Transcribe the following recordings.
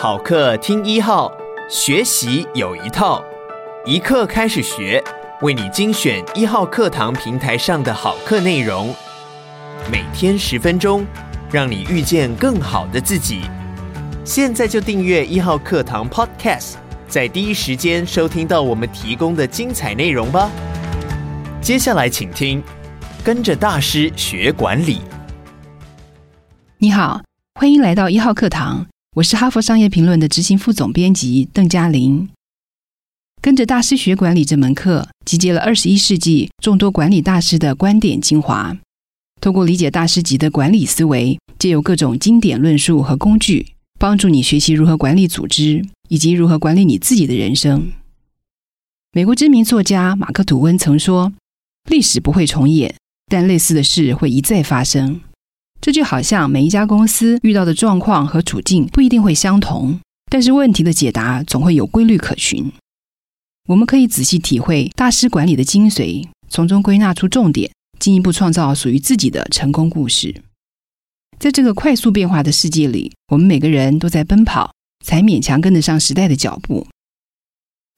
好课听一号，学习有一套，一课开始学，为你精选一号课堂平台上的好课内容，每天十分钟，让你遇见更好的自己。现在就订阅一号课堂 Podcast，在第一时间收听到我们提供的精彩内容吧。接下来请听，跟着大师学管理。你好，欢迎来到一号课堂，我是哈佛商业评论的执行副总编辑邓嘉玲。跟着大师学管理这门课，集结了二十一世纪众多管理大师的观点精华，通过理解大师级的管理思维，借由各种经典论述和工具，帮助你学习如何管理组织，以及如何管理你自己的人生。美国知名作家马克·吐温曾说：“历史不会重演，但类似的事会一再发生。”这就好像每一家公司遇到的状况和处境不一定会相同，但是问题的解答总会有规律可循。我们可以仔细体会大师管理的精髓，从中归纳出重点，进一步创造属于自己的成功故事。在这个快速变化的世界里，我们每个人都在奔跑，才勉强跟得上时代的脚步。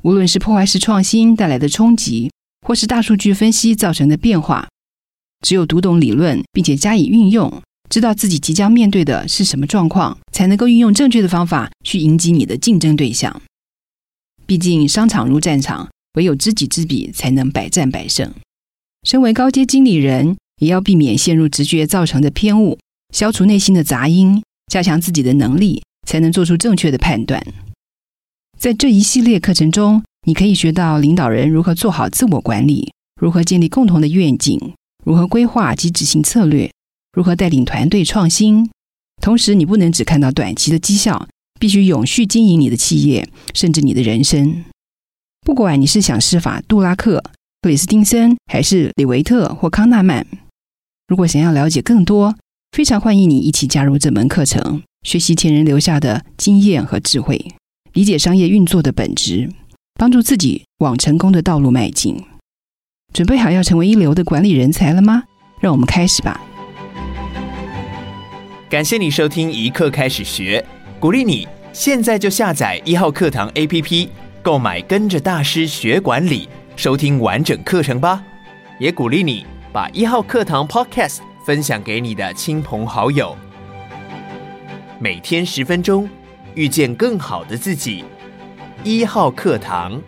无论是破坏式创新带来的冲击，或是大数据分析造成的变化，只有读懂理论，并且加以运用。知道自己即将面对的是什么状况，才能够运用正确的方法去迎击你的竞争对象。毕竟商场如战场，唯有知己知彼，才能百战百胜。身为高阶经理人，也要避免陷入直觉造成的偏误，消除内心的杂音，加强自己的能力，才能做出正确的判断。在这一系列课程中，你可以学到领导人如何做好自我管理，如何建立共同的愿景，如何规划及执行策略。如何带领团队创新？同时，你不能只看到短期的绩效，必须永续经营你的企业，甚至你的人生。不管你是想施法杜拉克、克里斯汀森，还是李维特或康纳曼，如果想要了解更多，非常欢迎你一起加入这门课程，学习前人留下的经验和智慧，理解商业运作的本质，帮助自己往成功的道路迈进。准备好要成为一流的管理人才了吗？让我们开始吧。感谢你收听一课开始学，鼓励你现在就下载一号课堂 APP，购买跟着大师学管理，收听完整课程吧。也鼓励你把一号课堂 Podcast 分享给你的亲朋好友。每天十分钟，遇见更好的自己。一号课堂。